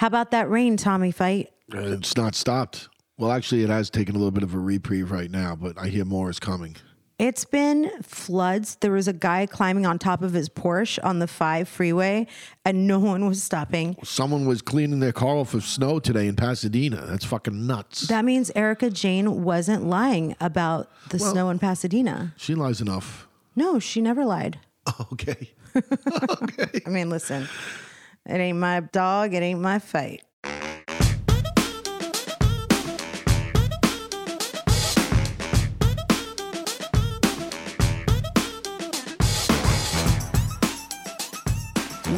How about that rain, Tommy Feight? Uh, It's not stopped. Well, actually, it has taken a little bit of a reprieve right now, but I hear more is coming. It's been floods. There was a guy climbing on top of his Porsche on the 5 freeway and no one was stopping. Someone was cleaning their car off of snow today in Pasadena. That's fucking nuts. That means Erika Jayne wasn't lying about the snow in Pasadena. she lies enough. No, she never lied. Okay. okay. I mean, listen, it ain't my dog, it ain't my fight.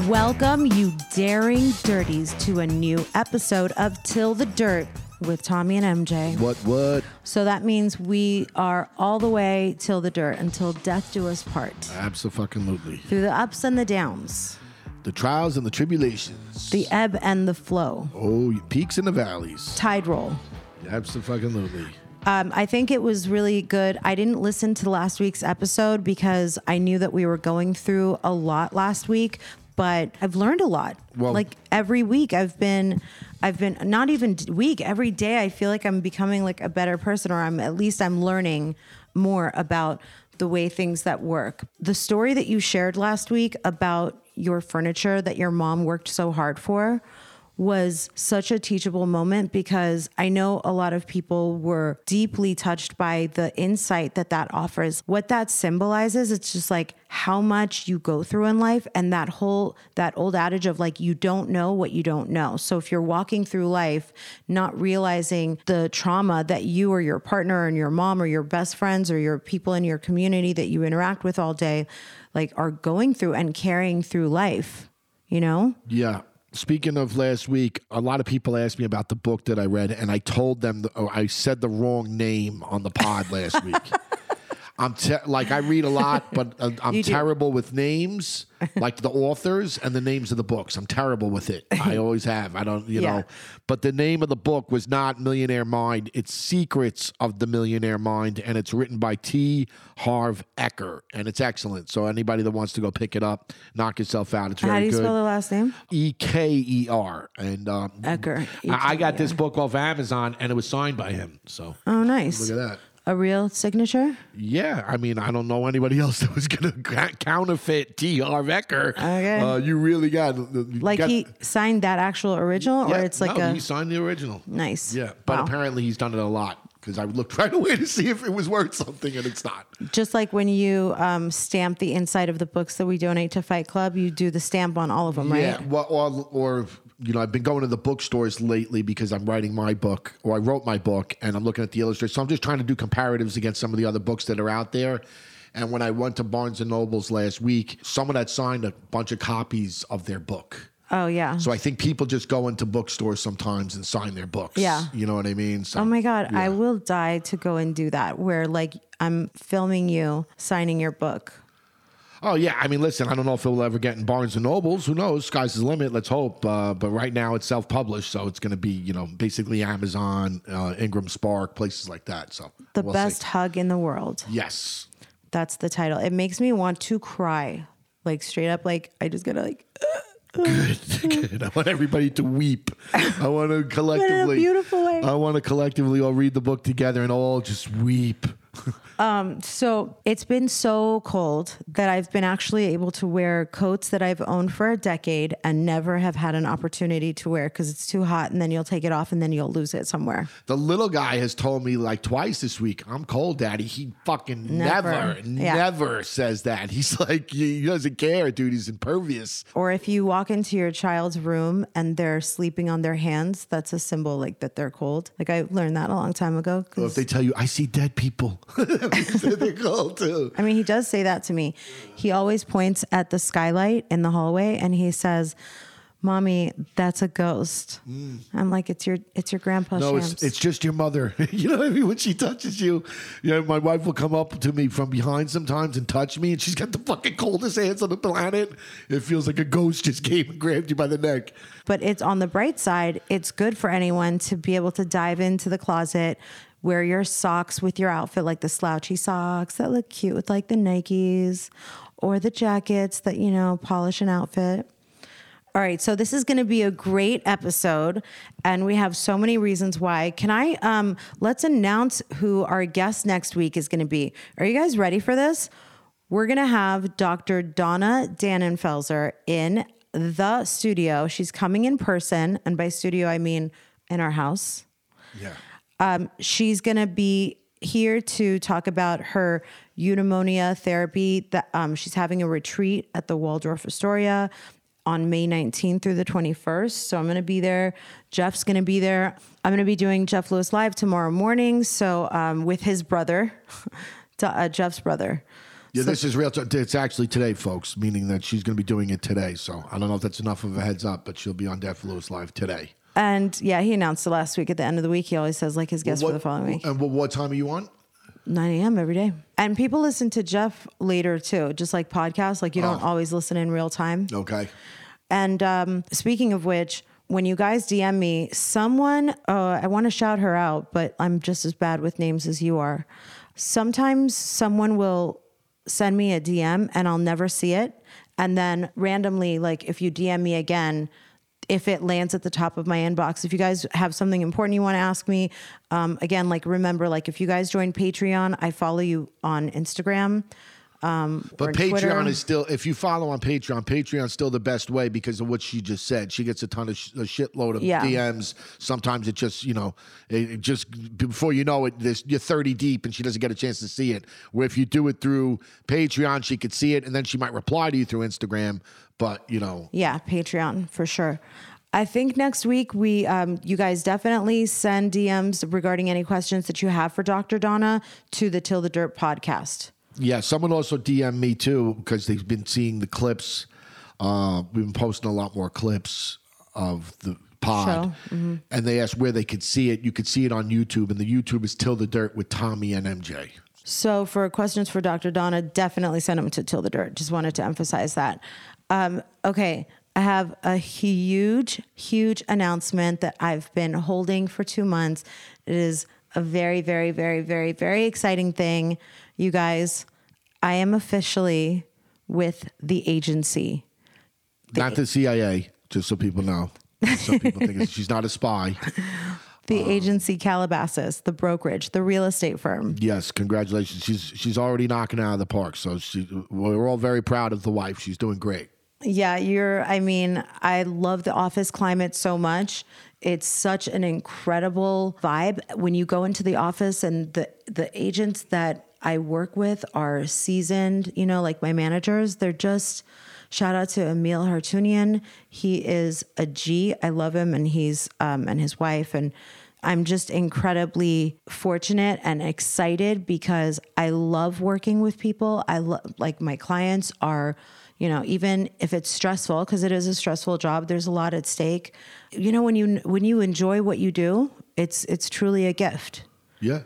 Welcome, you daring dirties, to a new episode of Till the Dirt with Tommy and MJ. What, what? So that means we are all the way till the dirt until death do us part. Absolutely. Through the ups and the downs, The trials and the tribulations. the ebb and the flow, oh, peaks and the valleys. tide roll. Absolutely. Um, I think it was really good. I didn't listen to last week's episode because I knew that we were going through a lot last week, but I've learned a lot. Well- like every week I've been I've been not even week, every day I feel like I'm becoming like a better person or I'm at least I'm learning more about the way things that work. The story that you shared last week about your furniture that your mom worked so hard for was such a teachable moment because I know a lot of people were deeply touched by the insight that that offers. What that symbolizes, it's just like how much you go through in life and that whole that old adage of like you don't know what you don't know. So if you're walking through life not realizing the trauma that you or your partner and your mom or your best friends or your people in your community that you interact with all day like are going through and carrying through life, you know? Yeah. Speaking of last week, a lot of people asked me about the book that I read, and I told them, oh, I said the wrong name on the pod last week. I'm te- like I read a lot, but uh, I'm terrible with names, like the authors and the names of the books. I'm terrible with it. I always have. I don't, you Yeah. know. But the name of the book was not Millionaire Mind. It's Secrets of the Millionaire Mind, and it's written by T. Harv Ecker, and it's excellent. So anybody that wants to go pick it up, knock yourself out. It's very good. How do you good. spell the last name? E K E R. And um, Ecker. I I got this book off Amazon and it was signed by him. So Oh, nice. look at that. A real signature? Yeah, I mean, I don't know anybody else that was going to counterfeit T. Harv Ecker. Okay. Uh, you really got. you Like got- he signed that actual original, yeah, or it's like no, a he signed the original. nice. Yeah, but Wow. apparently he's done it a lot because I looked right away to see if it was worth something and it's not. Just like when you um, stamp the inside of the books that we donate to Fight Club, you do the stamp on all of them, right? Yeah, well, or, or you know, I've been going to the bookstores lately because I'm writing my book, or I wrote my book, and I'm looking at the illustrators. So I'm just trying to do comparatives against some of the other books that are out there. And when I went to Barnes and Nobles last week, someone had signed a bunch of copies of their book. Oh yeah. So I think people just go into bookstores sometimes and sign their books. Yeah. you know what I mean. So, oh my god, I will die to go and do that. Where like I'm filming you signing your book. Oh yeah, I mean, listen, I don't know if it will ever get in Barnes and Nobles. Who knows? Sky's the limit. Let's hope. Uh, but right now, it's self-published, so it's going to be, you know, basically Amazon, uh, Ingram Spark, places like that. So The we'll best see. hug in the world. Yes. That's the title. It makes me want to cry, like straight up. Like I just gotta like. Good. I want everybody to weep. I want to collectively. beautiful way. I want to collectively all read the book together and all just weep. Um, so it's been so cold that I've been actually able to wear coats that I've owned for a decade and never have had an opportunity to wear because it's too hot and then you'll take it off and then you'll lose it somewhere. The little guy has told me like twice this week, I'm cold, daddy. He fucking never, Never. Yeah. never says that. He's like, he doesn't care, dude. He's impervious. Or if you walk into your child's room and they're sleeping on their hands, that's a symbol like that they're cold. Like I learned that a long time ago. 'cause- if they tell you, I see dead people, too. I mean, he does say that to me. He always points at the skylight in the hallway and he says, "Mommy, that's a ghost." I'm like, "It's your, it's your grandpa." Mm. No, Shams." it's it's just your mother. you know what I mean? When she touches you, you know, my wife will come up to me from behind sometimes and touch me, and she's got the fucking coldest hands on the planet. It feels like a ghost just came and grabbed you by the neck. But it's on the bright side, it's good for anyone to be able to dive into the closet, wear your socks with your outfit, like the slouchy socks that look cute with like the Nikes or the jackets that, you know, polish an outfit. All right, so this is going to be a great episode, and we have so many reasons why. Can I um, let's announce who our guest next week is going to be? Are you guys ready for this? We're going to have Dr. Donna Dannenfelser in the studio. She's coming in person, and by studio I mean in our house. Yeah. Um, she's going to be here to talk about her eudaimonia therapy. That um, she's having a retreat at the Waldorf Astoria on May 19th through the 21st. So I'm going to be there. Jeff's going to be there. I'm going to be doing Jeff Lewis Live tomorrow morning. So um, with his brother, uh, Jeff's brother. Yeah, this is real. T- it's actually today, folks, meaning that she's going to be doing it today. So I don't know if that's enough of a heads up, but she'll be on Jeff Lewis Live today. And yeah, he announced it last week at the end of the week. He always says like his guest What- for the following week. And what, what time are you on? 9 a.m. every day. And people listen to Jeff later too, just like podcasts. Like you don't Oh. always listen in real time. Okay. And um, speaking of which, when you guys DM me, someone, uh, I want to shout her out, but I'm just as bad with names as you are. Sometimes someone will send me a DM and I'll never see it. And then randomly, like if you DM me again, if it lands at the top of my inbox, if you guys have something important you want to ask me, um, again, like remember, like if you guys join Patreon, I follow you on Instagram. Um, But Patreon Twitter. is still, if you follow on Patreon, Patreon's still the best way because of what she just said. She gets a ton of sh- a shitload of Yeah. DMs. Sometimes it just, you know, it, it just before you know it, this you're 30 deep and she doesn't get a chance to see it. Where if you do it through Patreon, she could see it and then she might reply to you through Instagram. But you know, Yeah, Patreon for sure. I think next week we, um, you guys definitely send DMs regarding any questions that you have for Dr. Donna to the Till the Dirt podcast. Yeah, someone also DM me too because they've been seeing the clips. Uh, we've been posting a lot more clips of the pod, mm-hmm. and they asked where they could see it. You could see it on YouTube, and the YouTube is Till the Dirt with Tommy and MJ. So for questions for Dr. Donna, definitely send them to Till the Dirt. Just wanted to emphasize that. Um, okay, I have a huge, huge announcement that I've been holding for two months. It is a very, very, very, very, very exciting thing. You guys, I am officially with the agency. Not the CIA, just so people know. Some people think she's not a spy. The agency Calabasas, the brokerage, the real estate firm. Yes, congratulations. She's she's already knocking out of the park. So she, we're all very proud of the wife. She's doing great. Yeah, you're, I mean, I love the office climate so much. It's such an incredible vibe. When you go into the office and the, the agents that I work with are seasoned, you know, like my managers, they're just, shout out to Emil Hartunian. He is a G. I love him and he's, um, and his wife. And I'm just incredibly fortunate and excited because I love working with people. I love, like, my clients are, you know even if it's stressful because it is a stressful job there's a lot at stake you know when you when you enjoy what you do it's it's truly a gift Yeah,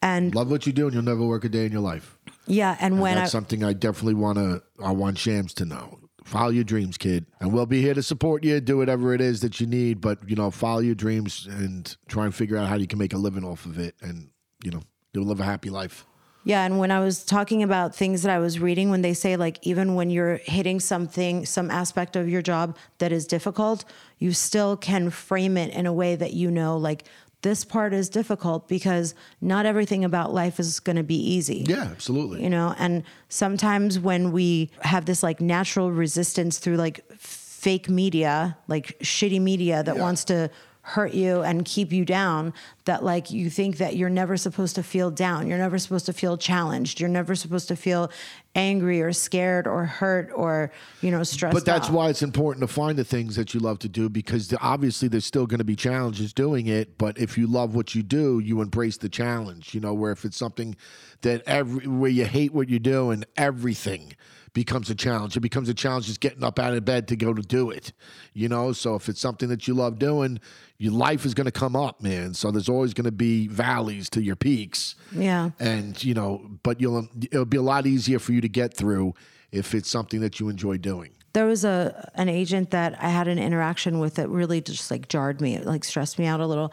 and love what you do, and you'll never work a day in your life. yeah and when That's I, something I definitely want to. I want Shams to know. Follow your dreams, kid, and we'll be here to support you. Do whatever it is that you need, but you know, follow your dreams and try and figure out how you can make a living off of it, and you know, you'll live a happy life. yeah and when i was talking about things that i was reading when they say like even when you're hitting something some aspect of your job that is difficult you still can frame it in a way that you know like this part is difficult because not everything about life is going to be easy Yeah, absolutely. you know and sometimes when we have this like natural resistance through like fake media like shitty media that Yeah. wants to hurt you and keep you down that like you think that you're never supposed to feel down you're never supposed to feel challenged you're never supposed to feel angry or scared or hurt or you know stressed But that's out. why it's important to find the things that you love to do because obviously there's still going to be challenges doing it. But if you love what you do, you embrace the challenge. You know, where if it's something that every where you hate what you do and everything becomes a challenge. It becomes a challenge just getting up out of bed to go to do it. You know, so if it's something that you love doing, your life is going to come up, man. So there's always going to be valleys to your peaks yeah and you know but you'll it'll be a lot easier for you to get through if it's something that you enjoy doing there was a an agent that I had an interaction with that really just like jarred me, it like stressed me out a little.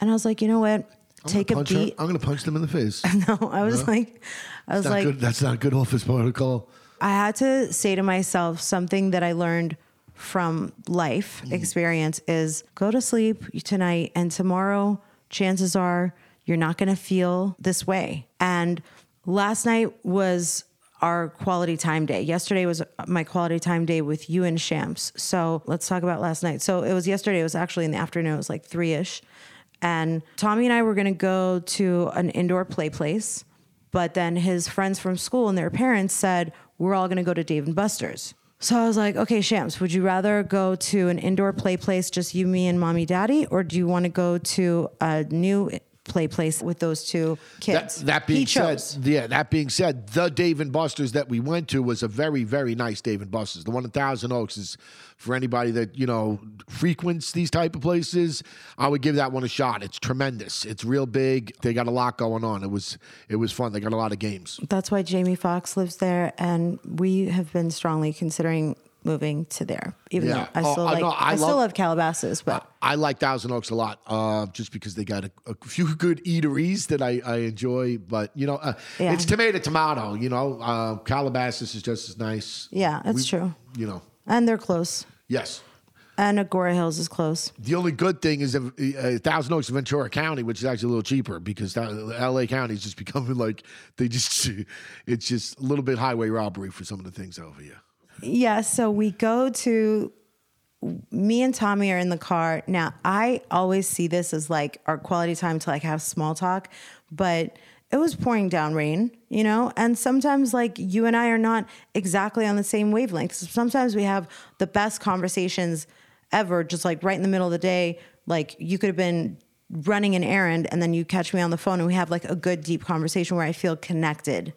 And I was like, you know what? Take a punch her- beat. i'm gonna punch them in the face No, I was like, I was Not like, good. that's not good office protocol I had to say to myself something that I learned from life mm-hmm. experience is go to sleep tonight and tomorrow chances are you're not going to feel this way. And last night was our quality time day. Yesterday was my quality time day with you and Shams. So let's talk about last night. So it was yesterday, it was actually in the afternoon, it was like three ish. And Tommy and I were going to go to an indoor play place. But then his friends from school and their parents said, we're all going to go to Dave and Buster's. So I was like, okay, Shams, would you rather go to an indoor play place, just you, me, and mommy, daddy, or do you want to go to a new play place with those two kids? that being he said, chose. yeah, that being said, the Dave and Buster's that we went to was a very, very nice Dave and Buster's. The one in Thousand Oaks is for anybody that you know frequents these type of places. I would give that one a shot. It's tremendous. It's real big. They got a lot going on. It was it was fun. They got a lot of games. That's why Jamie Foxx lives there, and we have been strongly considering moving to there. Even Yeah. though I still I like, know. I I, still love- love Calabasas, but I like Thousand Oaks a lot, uh, just because they got a, a few good eateries that I, I enjoy. But you know, uh, Yeah. it's tomato tomato. You know, uh, Calabasas is just as nice. yeah, it's true. You know, And they're close. yes. And Agoura Hills is close. The only good thing is uh, Thousand Oaks, Ventura County, which is actually a little cheaper because that, L.A. County is just becoming like they just it's just a little bit highway robbery for some of the things over here. Yeah, so we go to me and Tommy are in the car. Now, I always see this as like our quality time to like have small talk, but it was pouring down rain, you know? And sometimes like you and I are not exactly on the same wavelength. Sometimes we have the best conversations ever just like right in the middle of the day, like you could have been running an errand and then you catch me on the phone and we have like a good deep conversation where I feel connected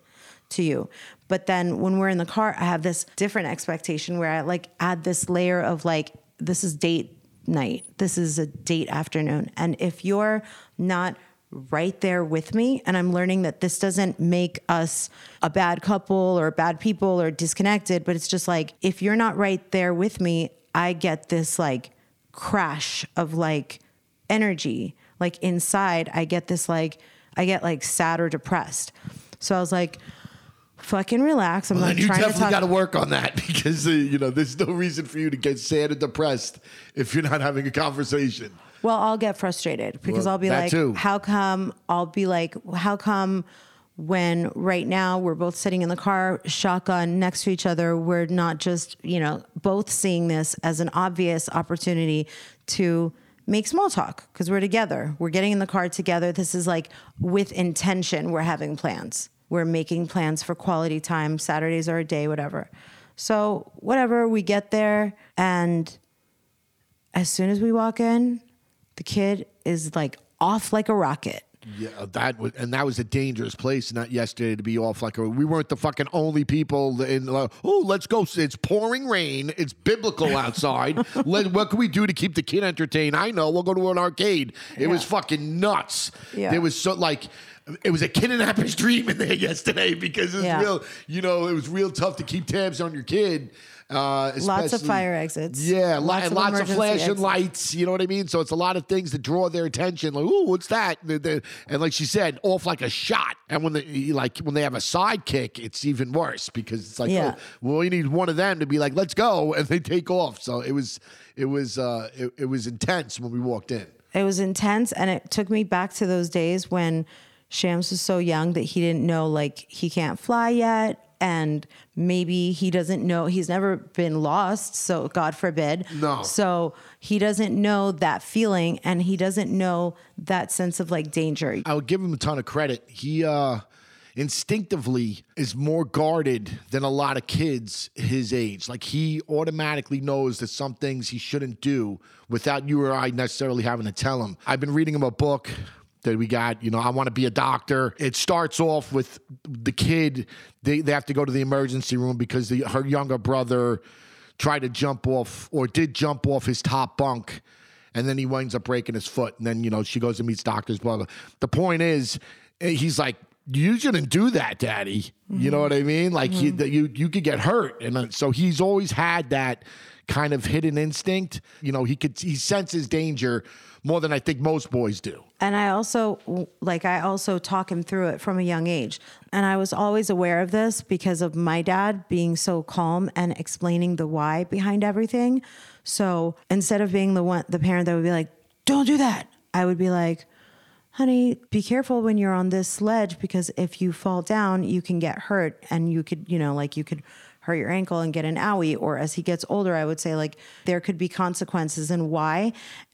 to you. But then when we're in the car, I have this different expectation where I like add this layer of like, this is date night, this is a date afternoon. And if you're not right there with me, and I'm learning that this doesn't make us a bad couple or bad people or disconnected, but it's just like, if you're not right there with me, I get this like crash of like energy. Like inside, I get this like, I get like sad or depressed. So I was like, fucking relax. I'm Well, like then you trying definitely got to work on that because uh, you know there's no reason for you to get sad or depressed if you're not having a conversation. Well, I'll get frustrated because Well, I'll be like, too. how come? I'll be like, how come when right now we're both sitting in the car, shotgun next to each other, we're not just, you know, both seeing this as an obvious opportunity to make small talk because we're together. We're getting in the car together. This is like with intention, we're having plans. We're making plans for quality time. Saturdays are a day, whatever. So, whatever, we get there and as soon as we walk in, the kid is like off like a rocket. Yeah, that was, and that was a dangerous place. Not yesterday to be off like a, we weren't the fucking only people in. Uh, oh, let's go! It's pouring rain. It's biblical outside. Let, what can we do to keep the kid entertained? I know. We'll go to an arcade. It was fucking nuts. Yeah. There was so like. It was a kidnapper's dream in there yesterday because it was Yeah. real, you know, it was real tough to keep tabs on your kid. Uh, Lots of fire exits. Yeah, lots, and of lots of flashing exits. lights. You know what I mean? So it's a lot of things that draw their attention. Like, ooh, what's that? And, and like she said, off like a shot. And when they like when they have a sidekick, it's even worse because it's like, Yeah. oh, well, you need one of them to be like, let's go, and they take off. So it was, it was, uh, it, it was intense when we walked in. It was intense and it took me back to those days when Shams was so young that he didn't know like he can't fly yet and maybe he doesn't know he's never been lost so god forbid No. so he doesn't know that feeling and he doesn't know that sense of like danger I would give him a ton of credit. He uh instinctively is more guarded than a lot of kids his age. Like he automatically knows that some things he shouldn't do without you or I necessarily having to tell him. I've been reading him a book that we got, you know, I want to be a doctor. It starts off with the kid, they, they have to go to the emergency room because the, her younger brother tried to jump off or did jump off his top bunk and then he winds up breaking his foot. And then, you know, she goes and meets doctors, blah, blah. The point is, eh, he's like, you shouldn't do that, Daddy. You know what I mean? Like you, that you you could get hurt, and so he's always had that kind of hidden instinct. You know, he could he senses danger more than I think most boys do. And I also like I also talk him through it from a young age. And I was always aware of this because of my dad being so calm and explaining the why behind everything. So instead of being the one the parent that would be like, "Don't do that." I would be like, honey, be careful when you're on this ledge because if you fall down, you can get hurt and you could, you know, like you could hurt your ankle and get an owie. Or as he gets older, I would say like there could be consequences and why.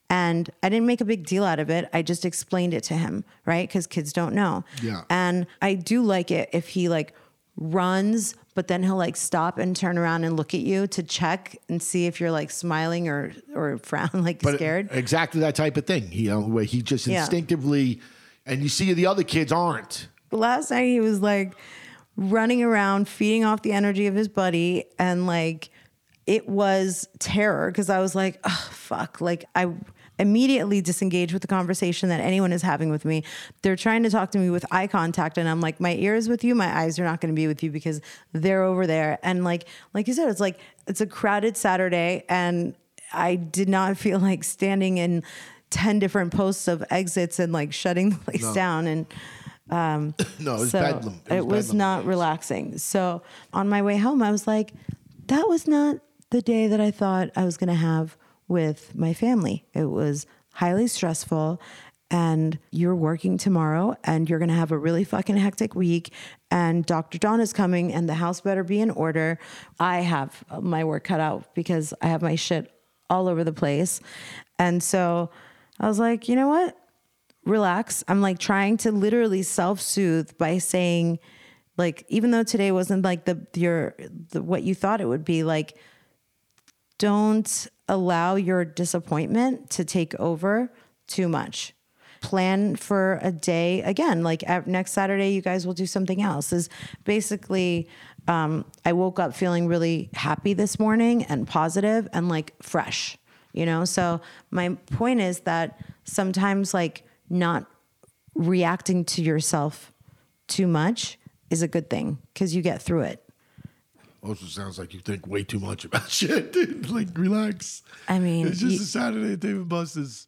And I didn't make a big deal out of it. I just explained it to him, right? Because kids don't know. Yeah. And I do like it if he like runs, but then he'll like stop and turn around and look at you to check and see if you're like smiling or or frown like But scared. exactly that type of thing. You know, where he just Yeah. instinctively, and you see the other kids aren't. last night he was like running around feeding off the energy of his buddy and like it was terror because i was like oh fuck like i immediately disengage with the conversation that anyone is having with me they're trying to talk to me with eye contact and i'm like my ears with you my eyes are not going to be with you because they're over there and like like you said it's like it's a crowded saturday and i did not feel like standing in 10 different posts of exits and like shutting the place down and um, No, it was so bedlam. It was, bedlam. not relaxing. So on my way home, I was like, that was not the day that I thought I was going to have with my family. It was highly stressful. And you're working tomorrow and you're going to have a really fucking hectic week. And Dr. Dawn is coming and the house better be in order. I have my work cut out because I have my shit all over the place. And so I was like, you know what? relax. I'm like trying to literally self soothe by saying, like, even though today wasn't like the your the, what you thought it would be, like, don't allow your disappointment to take over too much. Plan for a day again, like next Saturday, you guys will do something else. Is basically, um, I woke up feeling really happy this morning and positive and like fresh, you know. So my point is that sometimes like not reacting to yourself too much is a good thing because you get through it. Also sounds like you think way too much about shit, dude. Like, relax. I mean, It's just you- a Saturday at Dave and Buster's.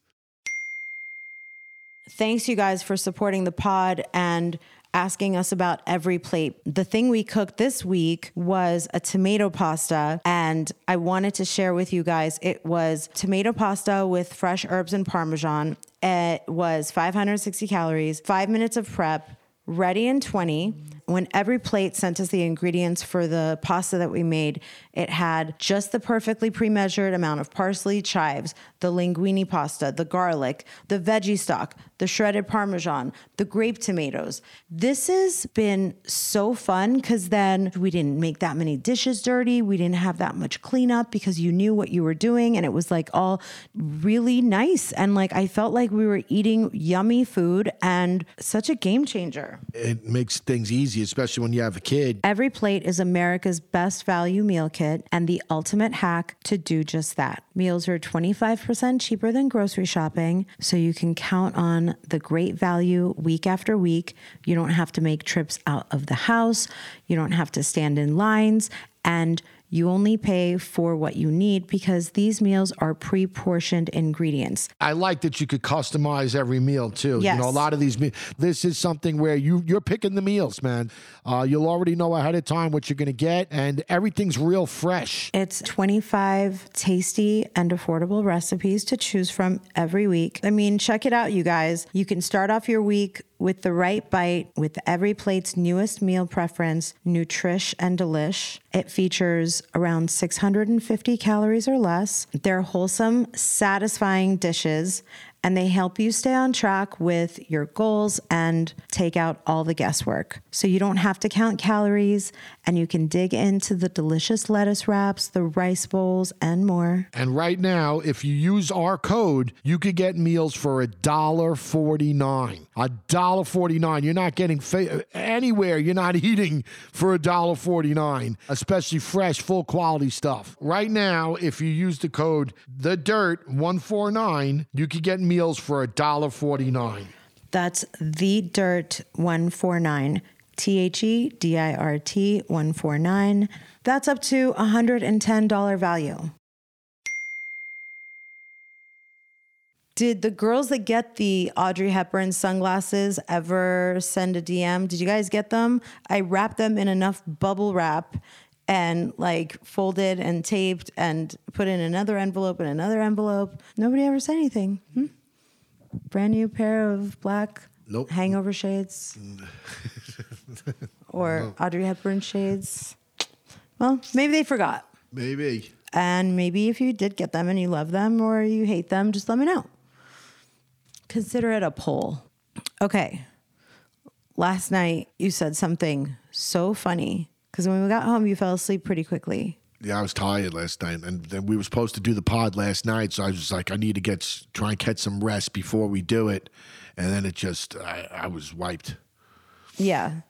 thanks you guys for supporting the pod and asking us about EveryPlate. The thing we cooked this week was a tomato pasta, and I wanted to share with you guys it was tomato pasta with fresh herbs and parmesan. It was 560 calories, five minutes of prep, ready in 20. When EveryPlate sent us the ingredients for the pasta that we made, it had just the perfectly pre measured amount of parsley, chives, the linguine pasta, the garlic, the veggie stock, the shredded parmesan, the grape tomatoes. This has been so fun because then we didn't make that many dishes dirty. We didn't have that much cleanup because you knew what you were doing. And it was like all really nice. And like I felt like we were eating yummy food and such a game changer. It makes things easy, especially when you have a kid. EveryPlate is America's best value meal kit and the ultimate hack to do just that. Meals are 25% cheaper than grocery shopping, so you can count on the great value week after week. You don't have to make trips out of the house, you don't have to stand in lines, and you only pay for what you need because these meals are pre portioned ingredients. I like that you could customize every meal too. Yes. You know, a lot of these. Me- this is something where you you're picking the meals, man. Uh, you'll already know ahead of time what you're going to get, and everything's real fresh. It's 25 tasty and affordable recipes to choose from every week. I mean, check it out, you guys. You can start off your week with the right bite with EveryPlate's newest meal preference, Nutrish and Delish. It features around 650 calories or less. They're wholesome, satisfying dishes and they help you stay on track with your goals and take out all the guesswork. So you don't have to count calories and you can dig into the delicious lettuce wraps, the rice bowls, and more. And right now, if you use our code, you could get meals for a dollar forty nine. A dollar forty nine. You're not getting fa- anywhere. You're not eating for a dollar forty nine, especially fresh, full quality stuff. Right now, if you use the code the dirt one four nine, you could get meals for a dollar forty nine. That's the dirt 149. T H E D I R T 149. That's up to $110 value. Did the girls that get the Audrey Hepburn sunglasses ever send a DM? Did you guys get them? I wrapped them in enough bubble wrap and like folded and taped and put in another envelope and another envelope. Nobody ever said anything. Hmm? Brand new pair of black Nope. hangover shades or Audrey Hepburn shades. Well, maybe they forgot. Maybe. And maybe if you did get them and you love them or you hate them, just let me know. Consider it a poll. Okay. Last night you said something so funny because when we got home, you fell asleep pretty quickly. Yeah, I was tired last night, and then we were supposed to do the pod last night, so I was like, I need to get try and catch some rest before we do it, and then it just, I, I was wiped. Yeah,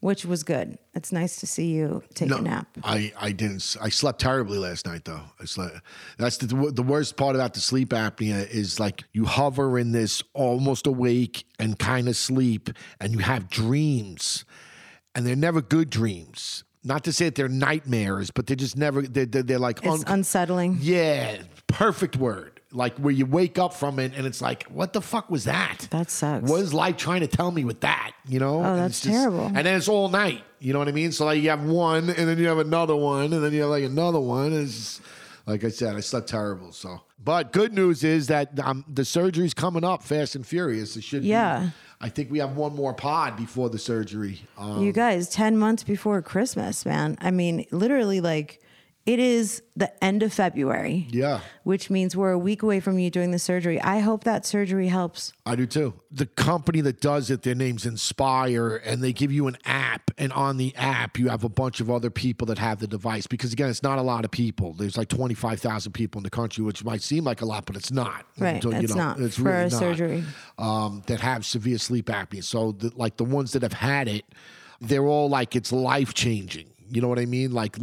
which was good. It's nice to see you take a nap. I, I didn't. I slept terribly last night, though. I slept. That's the the worst part about the sleep apnea is like you hover in this almost awake and kind of sleep, and you have dreams, and they're never good dreams. Not to say that they're nightmares, but they're just never. They're, they're, they're like It's un- unsettling. yeah, perfect word. Like where you wake up from it, and it's like, what the fuck was that? That sucks. What is life trying to tell me with that? You know? Oh, And that's just- terrible. And then it's all night. You know what I mean? So like you have one, and then you have another one, and then you have like another one. And It's just, like I said, I slept terrible. So, but good news is that um, the surgery's coming up fast and furious. It should. be- Yeah. I think we have one more pod before the surgery. Um, You guys, 10 months before Christmas, man. I mean, literally, like, it is the end of February. Yeah. Which means we're a week away from you doing the surgery. I hope that surgery helps. I do too. The company that does it, their name's Inspire, and they give you an app. And on the app, you have a bunch of other people that have the device. Because again, it's not a lot of people. There's like 25,000 people in the country, which might seem like a lot, but it's not. Right, So, it's not for a surgery. Um, that have severe sleep apnea. So, the, like the ones that have had it, they're all like it's life changing. You know what I mean? Like,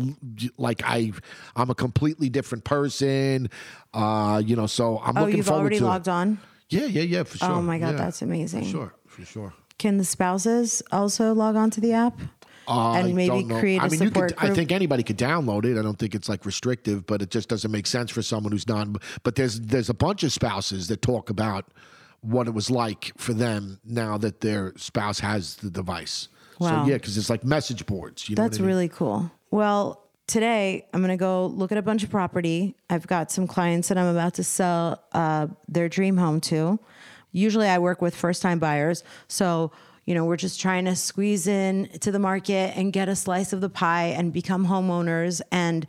like I, I'm a completely different person. Uh, you know, so I'm Oh, looking you've forward already to it. logged on? Yeah, yeah, yeah, for sure. Oh my God, Yeah, that's amazing. For sure, for sure. Can the spouses also log on to the app? I and maybe create a I mean, you support could. I think anybody could download it. I don't think it's like restrictive, but it just doesn't make sense for someone who's not. But there's there's a bunch of spouses that talk about what it was like for them now that their spouse has the device. Wow. So yeah, because it's like message boards. You know That's I mean? really cool. Well, today I'm going to go look at a bunch of property. I've got some clients that I'm about to sell uh, their dream home to. Usually I work with first time buyers. So, you know, we're just trying to squeeze in to the market and get a slice of the pie and become homeowners. And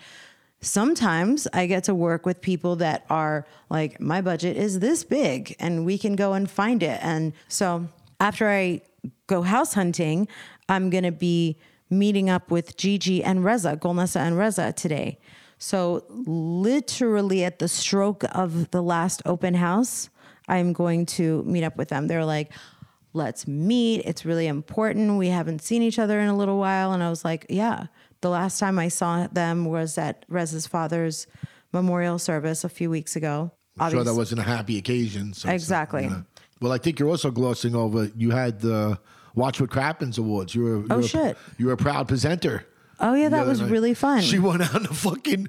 sometimes I get to work with people that are like, my budget is this big and we can go and find it. And so after I go house hunting, I'm going to be meeting up with Gigi and Reza, Golnesa and Reza today. So literally at the stroke of the last open house, I'm going to meet up with them. They're like, let's meet. It's really important. We haven't seen each other in a little while. And I was like, yeah. The last time I saw them was at Reza's father's memorial service a few weeks ago. I'm sure that wasn't a happy occasion. So Exactly. you know. Well, I think you're also glossing over. You had the Watch What Crappens Awards. You were. You Oh, were, shit. You were a proud presenter. Oh, yeah, that was night. really fun. She went out and fucking.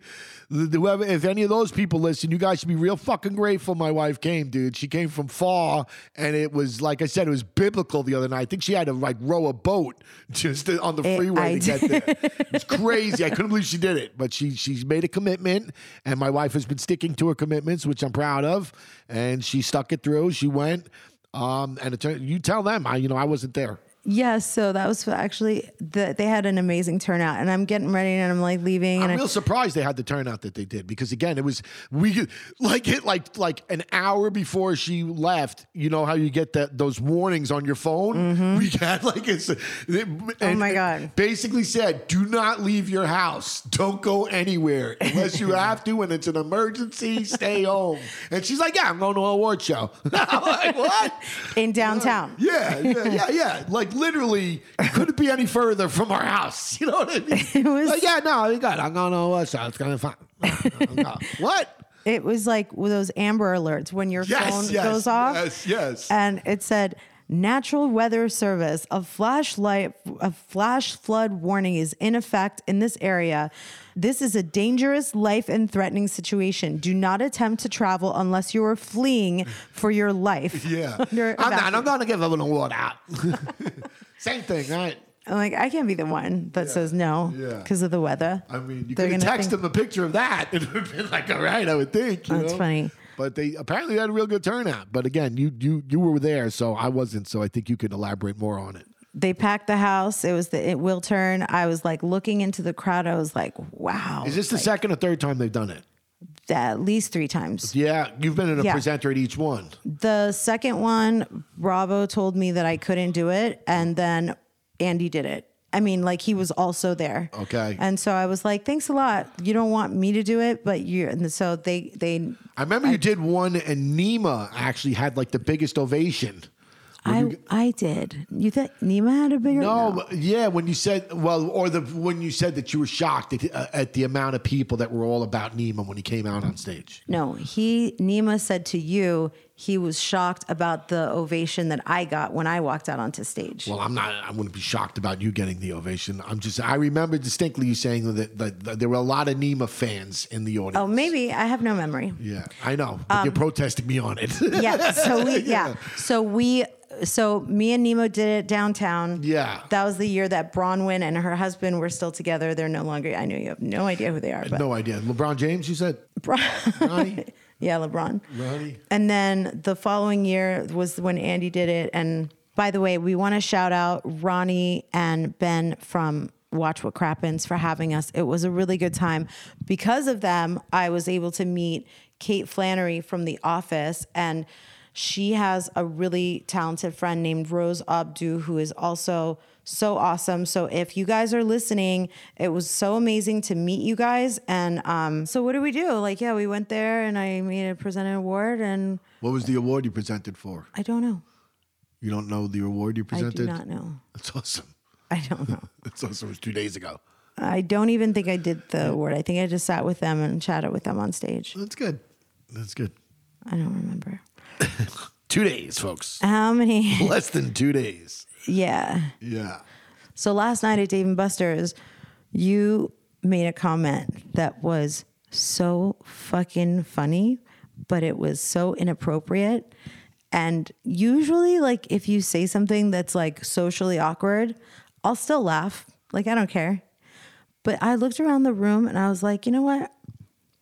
the- Whoever, if any of those people listen, you guys should be real fucking grateful. My wife came, dude. She came from far, and it was like I said, it was biblical the other night. I think she had to like row a boat just on the freeway to get there. It's crazy. I couldn't believe she did it, but she she's made a commitment, and my wife has been sticking to her commitments, which I'm proud of. And she stuck it through. She went, um, and it you tell them, I you know I wasn't there. Yes, so that was actually the, they had an amazing turnout, and I'm getting ready and I'm like leaving, and I'm I, real surprised they had the turnout that they did because again, it was we like it like like an hour before she left. You know how you get that those warnings on your phone. We had like it's and- Mm-hmm. Oh my God. Basically said, do not leave your house. Don't go anywhere unless you have to, and it's an emergency. Stay home. And she's like, yeah, I'm going to an award show. I'm like, what? in downtown. Yeah, yeah, yeah, yeah. Like literally, couldn't be any further from our house. You know what I mean? It was- like, yeah, no, you got. It. I'm going to uh, what? So it's gonna be fine. what? It was like those Amber Alerts when your Yes, phone yes, goes off, yes, yes. and it said Natural Weather Service, a flash light, a flash flood warning is in effect in this area. This is a dangerous, life and threatening situation. Do not attempt to travel unless you are fleeing for your life. Yeah. I'm not. I'm gonna give them a word out. Same thing, right? I'm like, I can't be the one that says no Yeah. because of the weather. I mean, you could texted think- them a picture of that. It would have been like, all right, I would think. you That's know? funny. But they apparently had a real good turnout. But again, you you you were there, so I wasn't. So I think you could elaborate more on it. They packed the house. It was the it will turn. I was like looking into the crowd. I was like, wow. Is this the Like, second or third time they've done it? at least three times? Yeah, you've been in a Yeah. presenter at each one. The second one, Bravo told me that I couldn't do it, and then Andy did it. I mean, like he was also there. Okay. And so I was like, "Thanks a lot. You don't want me to do it, but you." And so they they I remember you did one, and Nima actually had like the biggest ovation. I I did. You think Nima had a bigger? No, but- yeah, when you said well, or the when you said that you were shocked at, uh, at the amount of people that were all about Nima when he came out on stage. No, he Nima said to you he was shocked about the ovation that I got when I walked out onto stage. Well, I'm not. I wouldn't be shocked about you getting the ovation. I'm just. I remember distinctly you saying that, that, that there were a lot of Nima fans in the audience. oh, maybe I have no memory. Yeah, I know. But you're protesting me on it. Yeah. So we yeah. So we so me and Nemo did it downtown. Yeah. That was the year that Bronwyn and her husband were still together. They're no longer. I know you have no idea who they are, but no idea. LeBron James, you said? Ronnie? yeah, LeBron. Ronnie? And then the following year was when Andy did it. And by the way, we want to shout out Ronnie and Ben from Watch What Crappens for having us. It was a really good time. Because of them, I was able to meet Kate Flannery from The Office. And she has a really talented friend named Rose Abdoo, who is also so awesome. So if you guys are listening, it was so amazing to meet you guys. And um, so what do we do? Like, yeah, we went there and I made a present an award, and What was the award you presented for? I don't know. You don't know the award you presented? I do not know. That's awesome. I don't know. That's awesome. It was two days ago. I don't even think I did the award. I think I just sat with them and chatted with them on stage. That's good. That's good. I don't remember. Two days, folks. How many? Less than two days. yeah. Yeah. So last night at Dave and Buster's, you made a comment that was so fucking funny, but it was so inappropriate. And usually, like, if you say something that's like socially awkward, I'll still laugh. Like, I don't care. But I looked around the room and I was like, you know what?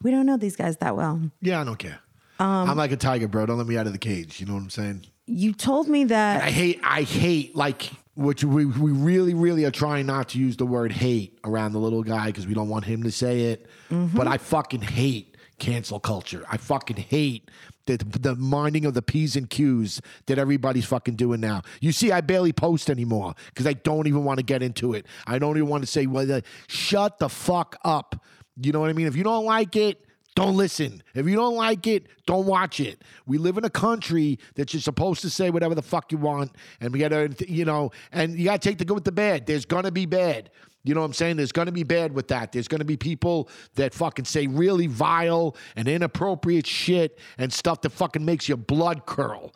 We don't know these guys that well. Yeah, I don't care. Um, I'm like a tiger, bro. Don't let me out of the cage. You know what I'm saying? You told me that I hate, I hate, like, which we, we really, really are trying not to use the word hate around the little guy because we don't want him to say it. Mm-hmm. But I fucking hate cancel culture. I fucking hate the, the minding of the P's and Q's that everybody's fucking doing now. You see, I barely post anymore because I don't even want to get into it. I don't even want to say, well, uh, shut the fuck up. You know what I mean? If you don't like it, don't listen. If you don't like it, don't watch it. We live in a country that you're supposed to say whatever the fuck you want, and we gotta, you know, and you gotta take the good with the bad. There's gonna be bad. You know what I'm saying? There's gonna be bad with that. There's gonna be people that fucking say really vile and inappropriate shit and stuff that fucking makes your blood curl.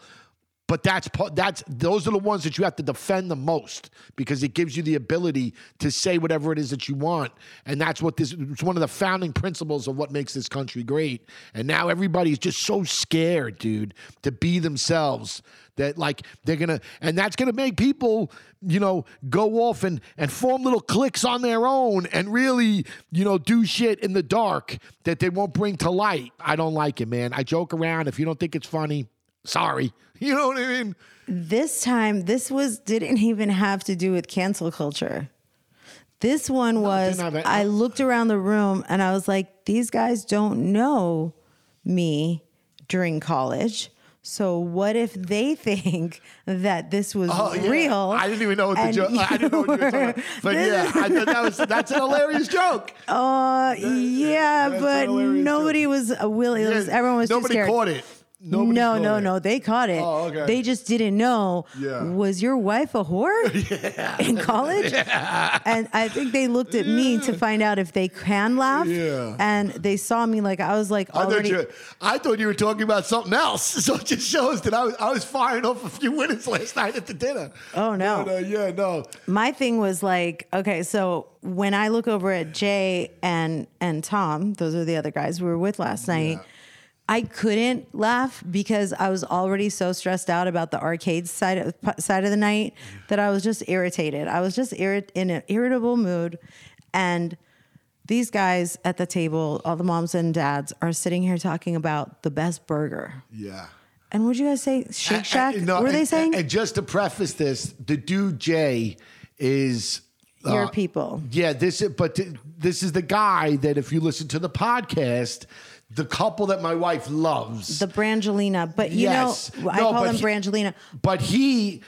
But that's that's those are the ones that you have to defend the most because it gives you the ability to say whatever it is that you want, and that's what this. It's one of the founding principles of what makes this country great. And now everybody's just so scared, dude, to be themselves that like they're gonna, and that's gonna make people, you know, go off and and form little cliques on their own and really, you know, do shit in the dark that they won't bring to light. I don't like it, man. I joke around. If you don't think it's funny, sorry. You know what I mean? this time this was didn't even have to do with cancel culture. This one was it- I looked around the room and I was like, these guys don't know me during college. So what if they think that this was Oh, yeah. real? I didn't even know what the joke. I didn't know what you were talking about. But yeah, I thought that was that's an hilarious joke. Uh, yeah, that's but nobody was uh, willing. Yeah, everyone was nobody caught it. Nobody no, no, it. no. They caught it. Oh, okay. They just didn't know. Yeah. Was your wife a whore in college? Yeah. And I think they looked at me to find out if they can laugh. Yeah. And they saw me like I was like I thought, you, I thought you were talking about something else. So it just shows that I was, I was firing off a few winners last night at the dinner. Oh, no. But, uh, yeah, no. my thing was like, okay, so when I look over at Jay and and Tom, those are the other guys we were with last night. I couldn't laugh because I was already so stressed out about the arcade side of, side of the night that I was just irritated. I was just irrit- in an irritable mood, and these guys at the table, all the moms and dads, are sitting here talking about the best burger. Yeah. And what'd you guys say? Shake Shack? And- and- no, what were they saying? And just to preface this, the dude Jay is Your uh, people. Yeah, this is, but th- this is the guy that if you listen to the podcast, the couple that my wife loves. The Brangelina, but you Yes. know, I No, call them he- Brangelina. but he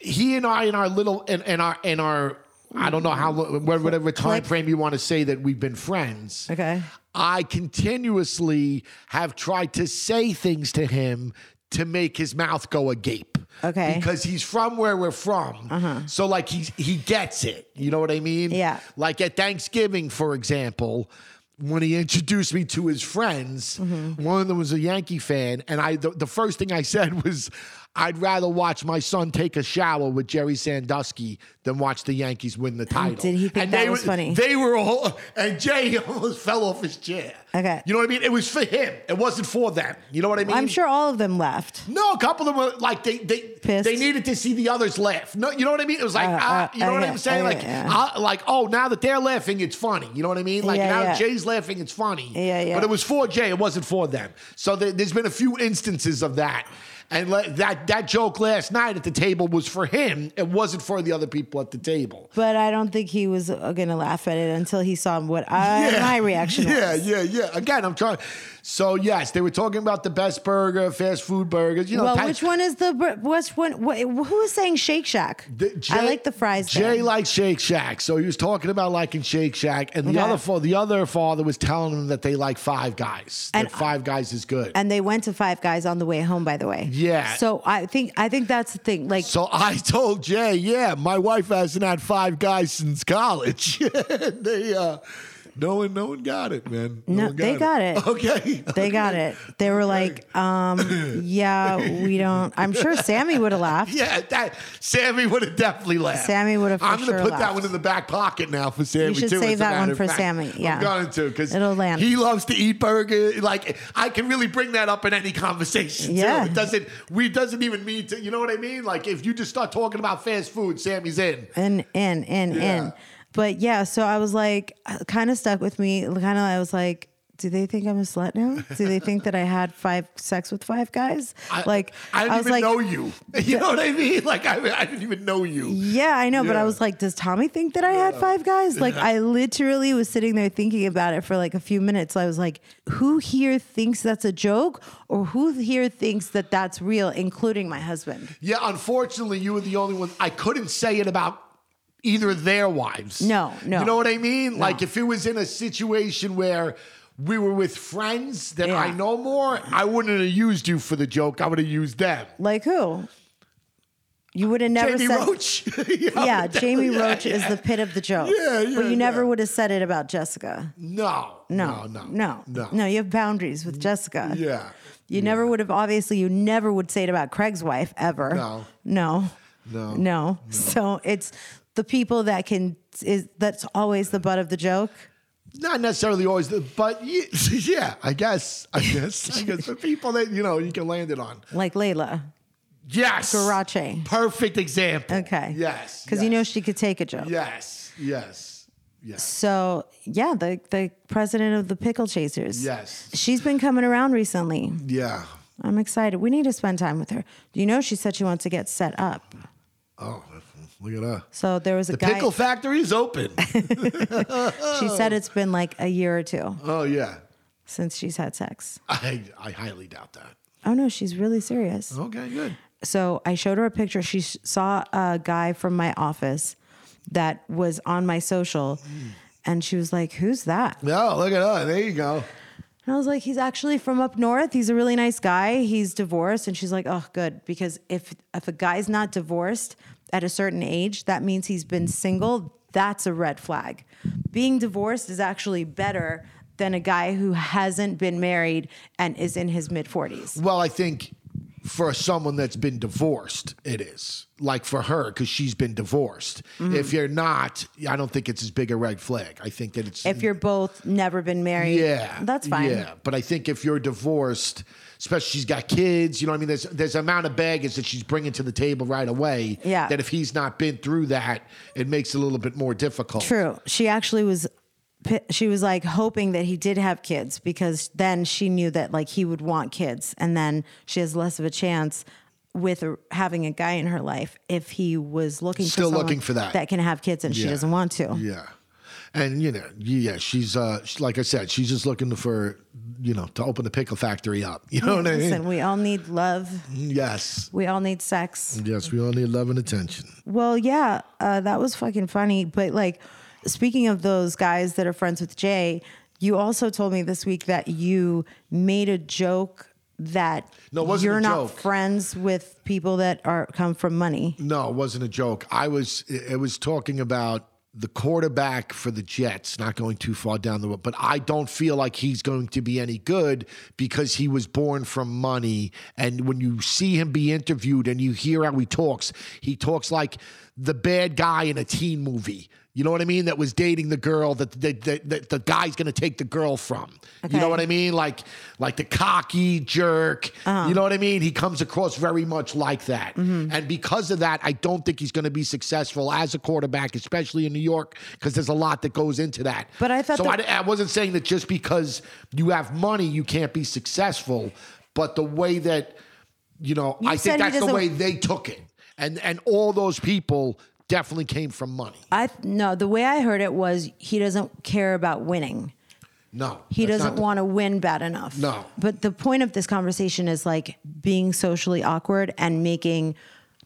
he and I in our little in, in our in our I don't know how mm. whatever time frame you want to say that we've been friends. Okay. I continuously have tried to say things to him to make his mouth go agape. Okay. Because he's from where we're from. Uh-huh. So like he he gets it. You know what I mean? Yeah. Like at Thanksgiving, for example, when he introduced me to his friends, mm-hmm. one of them was a Yankee fan, and I the, the first thing I said was, "I'd rather watch my son take a shower with Jerry Sandusky than watch the Yankees win the title." did he think and that they was were, funny? They were all, and Jay almost fell off his chair. Okay. you know what I mean? It was for him. It wasn't for them. You know what I mean? I'm sure all of them left. No, a couple of them were like they they Pissed? they needed to see the others laugh. No, you know what I mean? It was like Uh, uh, you know what uh, I'm saying? like ah, like oh, now that they're laughing, it's funny. You know what I mean? Like Yeah, now yeah. Jay's laughing, it's funny. Yeah, yeah. But it was for Jay. It wasn't for them. So there, there's been a few instances of that. And that that joke last night at the table was for him. It wasn't for the other people at the table. But I don't think he was uh, going to laugh at it until he saw what uh, I, my reaction Yeah, was. yeah, yeah. Again, I'm trying. So yes, they were talking about the best burger, fast food burgers. You know, Well, Pat- which one is the what's one? What, who is saying Shake Shack? The- Jay- I like the fries. Jay likes Shake Shack, so he was talking about liking Shake Shack, and the Okay. other the other father was telling him that they like Five Guys. And- that Five Guys is good. and they went to Five Guys on the way home. By the way. Yeah. So I think I think that's the thing. Like so I told Jay, yeah, my wife hasn't had Five Guys since college. they, uh, no one, no one got it, man. No, one they got it. Okay, they got it. They were like, um, yeah, we don't. I'm sure Sammy would have laughed. Yeah, that Sammy would have definitely laughed. Sammy would have I'm gonna sure put that one in the back pocket now for Sammy. You should too, save that one for fact. Sammy, yeah. I'm going to because It'll land. He loves to eat burger. Like I can really bring that up in any conversation. Yeah. too. it doesn't. We doesn't even mean to. You know what I mean? Like if you just start talking about fast food, Sammy's in. in in in Yeah. in but yeah so i was like uh, kind of stuck with me kind of i was like do they think I'm a slut now? Do they think that I had five sex with five guys? I, like I didn't was even like, know you. You know what I mean? Like I, I didn't even know you. Yeah, I know, but I was like, does Tommy think that I had five guys? Like, I literally was sitting there thinking about it for like a few minutes. I was like, who here thinks that's a joke, or who here thinks that that's real, including my husband? Yeah, unfortunately, you were the only one. I couldn't say it about either their wives. No, no. You know what I mean? Like if it was in a situation where we were with friends that Yeah. I know more, I wouldn't have used you for the joke. I would have used them. Like who? You would have never said Jamie said. Roach. Yeah, Jamie yeah, Roach is the pit of the joke. Yeah, yeah, But you never would have said it about Jessica. No, No, no, no, no, no. You have boundaries with Jessica. Yeah. You never would have. Obviously, you never would say it about Craig's wife ever. No. no, No. no. So it's the people that can is that's always the butt of the joke. Not necessarily always, the, but yeah, I guess, I guess, I guess for people that you know you can land it on. Like Layla. Yes, Garache. Perfect example. Okay. Yes. Because yes. you know she could take a joke. Yes. Yes. Yes. So yeah, the the president of the pickle chasers. Yes. She's been coming around recently. Yeah. I'm excited. We need to spend time with her. Do you know she said she wants to get set up? Oh, look at that. So there was a The guy. pickle factory is open. she said it's been like a year or two oh yeah. since she's had sex. I I highly doubt that. Oh no, she's really serious. Okay, good. So I showed her a picture. She saw a guy from my office that was on my social, mm. and she was like, "Who's that?" No, look at that. There you go. And I was like, he's actually from up north. He's a really nice guy. He's divorced. And she's like, oh, good. Because if if a guy's not divorced at a certain age, that means he's been single. That's a red flag. Being divorced is actually better than a guy who hasn't been married and is in his mid 40s. Well, I think for someone that's been divorced, it is like for her because she's been divorced. Mm-hmm. If you're not, I don't think it's as big a red flag. I think that it's If you're both never been married, yeah, that's fine. Yeah, but I think if you're divorced, especially she's got kids, you know, what I mean, there's there's amount of baggage that she's bringing to the table right away. Yeah. that if he's not been through that, it makes it a little bit more difficult. True. She actually was she was like hoping that he did have kids because then she knew that like he would want kids and then she has less of a chance with a, having a guy in her life if he was looking Still for looking for that. that can have kids and she doesn't want to. Yeah. And you know, yeah, she's uh, like I said, she's just looking for, you know, to open the pickle factory up. You know what I mean? Listen, mean? we all need love. Yes, We all need sex. yes, we all need love and attention. Well, yeah, uh, that was fucking funny. But like, speaking of those guys that are friends with Jay, you also told me this week that you made a joke that No, it wasn't you're not friends with people that are come from money. No, it wasn't a joke. I was it was talking about the quarterback for the Jets, not going too far down the road, but I don't feel like he's going to be any good because he was born from money. And when you see him be interviewed and you hear how he talks, he talks like the bad guy in a teen movie. You know what I mean? That was dating the girl that the, the, the, the guy's going to take the girl from. You know what I mean? Like like the cocky jerk. Uh-huh. You know what I mean? He comes across very much like that. Mm-hmm. And because of that, I don't think he's going to be successful as a quarterback, especially in New York, because there's a lot that goes into that. But I thought so. I, I wasn't saying that just because you have money, you can't be successful. But the way that you know, You I think that's the way they took it, and and all those people definitely came from money. I no, the way I heard it was he doesn't care about winning. No, He doesn't want to win bad enough. No. But the point of this conversation is like being socially awkward and making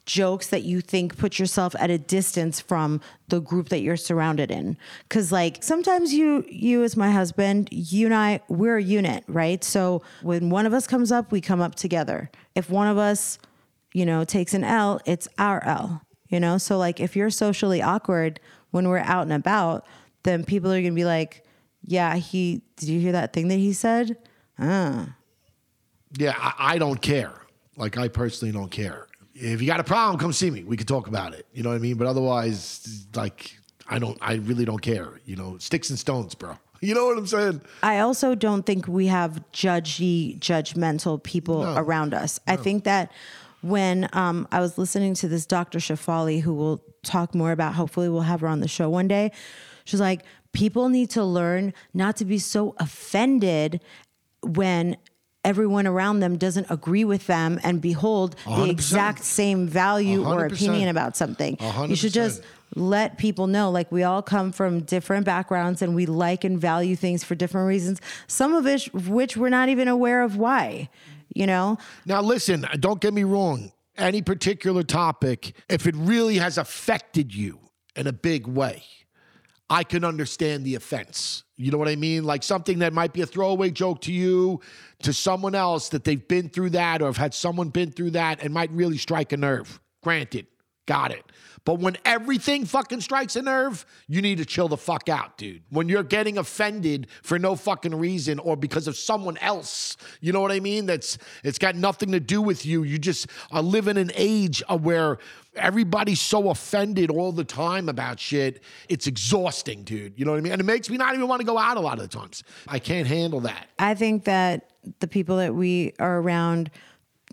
jokes that you think put yourself at a distance from the group that you're surrounded in cuz like sometimes you you as my husband you and I we're a unit right so when one of us comes up we come up together if one of us you know takes an L it's our L you know so like if you're socially awkward when we're out and about then people are going to be like yeah he did you hear that thing that he said uh. Yeah, I, I don't care. Like I personally don't care. If you got a problem, come see me. We can talk about it. You know what I mean? But otherwise, like I don't. I really don't care. You know, sticks and stones, bro. You know what I'm saying? I also don't think we have judgy, judgmental people around us. I think that when um, I was listening to this Dr. Shefali, who will talk more about, hopefully, we'll have her on the show one day. She's like, people need to learn not to be so offended when everyone around them doesn't agree with them and behold the 100%. exact same value or 100%. opinion about something. A You should just let people know like we all come from different backgrounds and we like and value things for different reasons some of which which we're not even aware of why you know Now, listen. Don't get me wrong. Any particular topic, if it really has affected you in a big way, I can understand the offense. You know what I mean? Like something that might be a throwaway joke to you, to someone else that they've been through that or have had someone been through that and might really strike a nerve. Granted, got it. But when everything fucking strikes a nerve, you need to chill the fuck out, dude. When you're getting offended for no fucking reason or because of someone else, you know what I mean? That's it's got nothing to do with you. You just are living in an age where everybody's so offended all the time about shit. It's exhausting, dude. You know what I mean? And it makes me not even want to go out a lot of the times. I can't handle that. i think that the people that we are around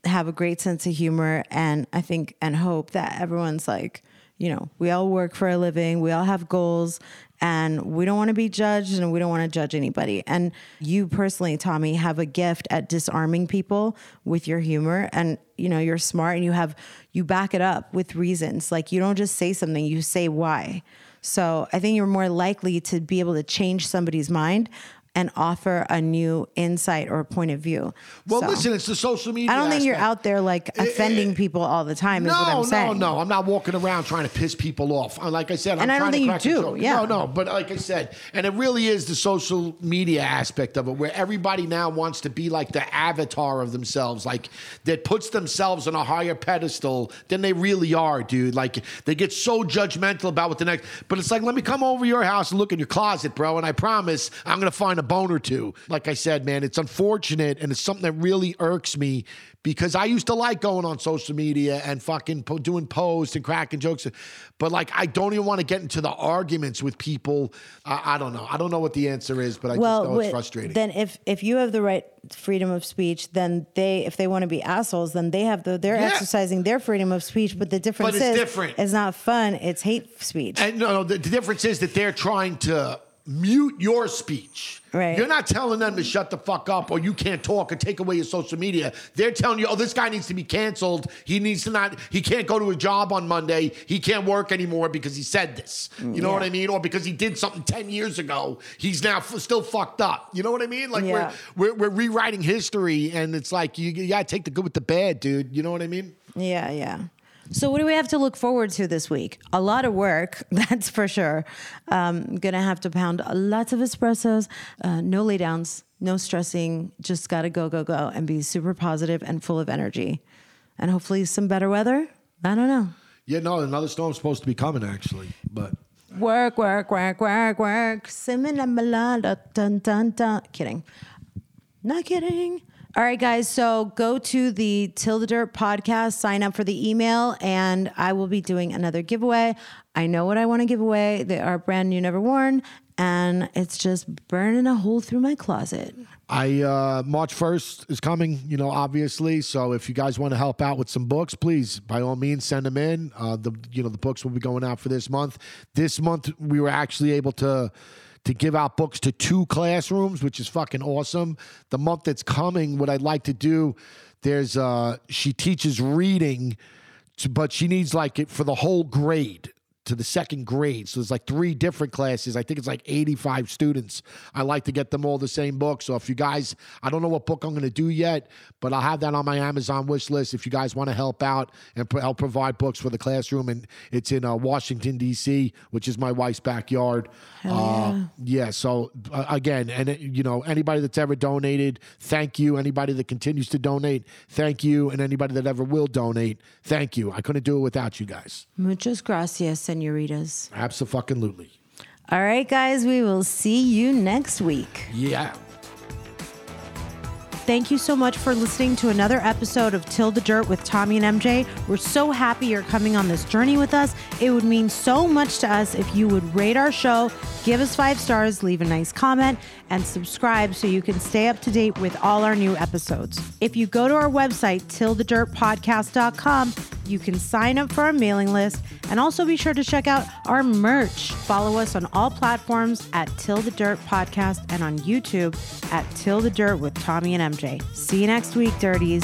have a great sense of humor and i think and hope that everyone's like you know we all work for a living we all have goals and we don't want to be judged and we don't want to judge anybody. And you personally tommy have a gift at disarming people with your humor and you know you're smart and you have you back it up with reasons. Like you don't just say something you say why. So i think you're more likely to be able to change somebody's mind and offer a new insight or point of view. Well, So, listen, it's the social media. I don't think you're out there like eh, eh, offending eh, people all the time. is what No, I'm saying. no, no. I'm not walking around trying to piss people off. Uh, Like I said, I'm And I don't trying think to you do, joke. yeah. No, no. But like I said, and it really is the social media aspect of it, where everybody now wants to be like the avatar of themselves, like that puts themselves on a higher pedestal than they really are, dude. Like they get so judgmental about what the next. But it's like, let me come over your house and look in your closet, bro, and I promise I'm gonna find a bone or two. Like I said, man, it's unfortunate and it's something that really irks me because I used to like going on social media and fucking po- doing posts and cracking jokes, but like I don't even want to get into the arguments with people. I, I don't know. I don't know what the answer is, but I well, just know it's frustrating. Then if if you have the right freedom of speech, then they if they want to be assholes, then they have the they're Yeah. exercising their freedom of speech. But the difference it's is different. it's not fun. It's hate speech. and no, no, the, the difference is that they're trying to mute your speech. Right. You're not telling them to shut the fuck up or you can't talk or take away your social media. They're telling you, oh, this guy needs to be canceled. He needs to not, he can't go to a job on Monday. He can't work anymore because he said this. You know Yeah. what I mean? Or because he did something 10 years ago. He's now f- still fucked up. You know what I mean? Like Yeah. we're, we're, we're rewriting history and it's like, you, you got to take the good with the bad, dude. You know what I mean? Yeah, yeah. So what do we have to look forward to this week? A lot of work, that's for sure. Um, gonna have to pound lots of espressos, uh, no laydowns, no stressing. Just gotta go, go, go, and be super positive and full of energy, and hopefully some better weather. I don't know. Yeah, no, another storm's supposed to be coming actually, but. Work, work, work, work, work. Simina dun dun dun. Kidding. Not kidding. All right, guys. So go to the Till the Dirt podcast, sign up for the email, and I will be doing another giveaway. I know what I want to give away. They are brand new, never worn, and it's just burning a hole through my closet. I uh, March first is coming, you know, obviously. So if you guys want to help out with some books, please, by all means, send them in. Uh, the you know the books will be going out for this month. This month we were actually able to to give out books to two classrooms, which is fucking awesome. The month that's coming, what I'd like to do, there's uh, she teaches reading, but she needs like it for the whole grade to the second grade. So there's like three different classes. I think it's like 85 students. I like to get them all the same book. So if you guys, I don't know what book I'm going to do yet, but I'll have that on my Amazon wish list. If you guys want to help out and pro- help provide books for the classroom, and it's in uh, Washington D.C., which is my wife's backyard. Uh, yeah. So uh, again, and it, you know, anybody that's ever donated, thank you. Anybody that continues to donate, thank you. And anybody that ever will donate, thank you. I couldn't do it without you guys. Muchas gracias, senoritas. Absolutely. All right, guys. We will see you next week. Yeah. Thank you so much for listening to another episode of Till the Dirt with Tommy and MJ. We're so happy you're coming on this journey with us. It would mean so much to us if you would rate our show, give us five stars, leave a nice comment, and subscribe so you can stay up to date with all our new episodes. If you go to our website, tillthedirtpodcast.com, you can sign up for our mailing list and also be sure to check out our merch. Follow us on all platforms at Till the Dirt Podcast and on YouTube at Till the Dirt with Tommy and MJ. See you next week, Dirties.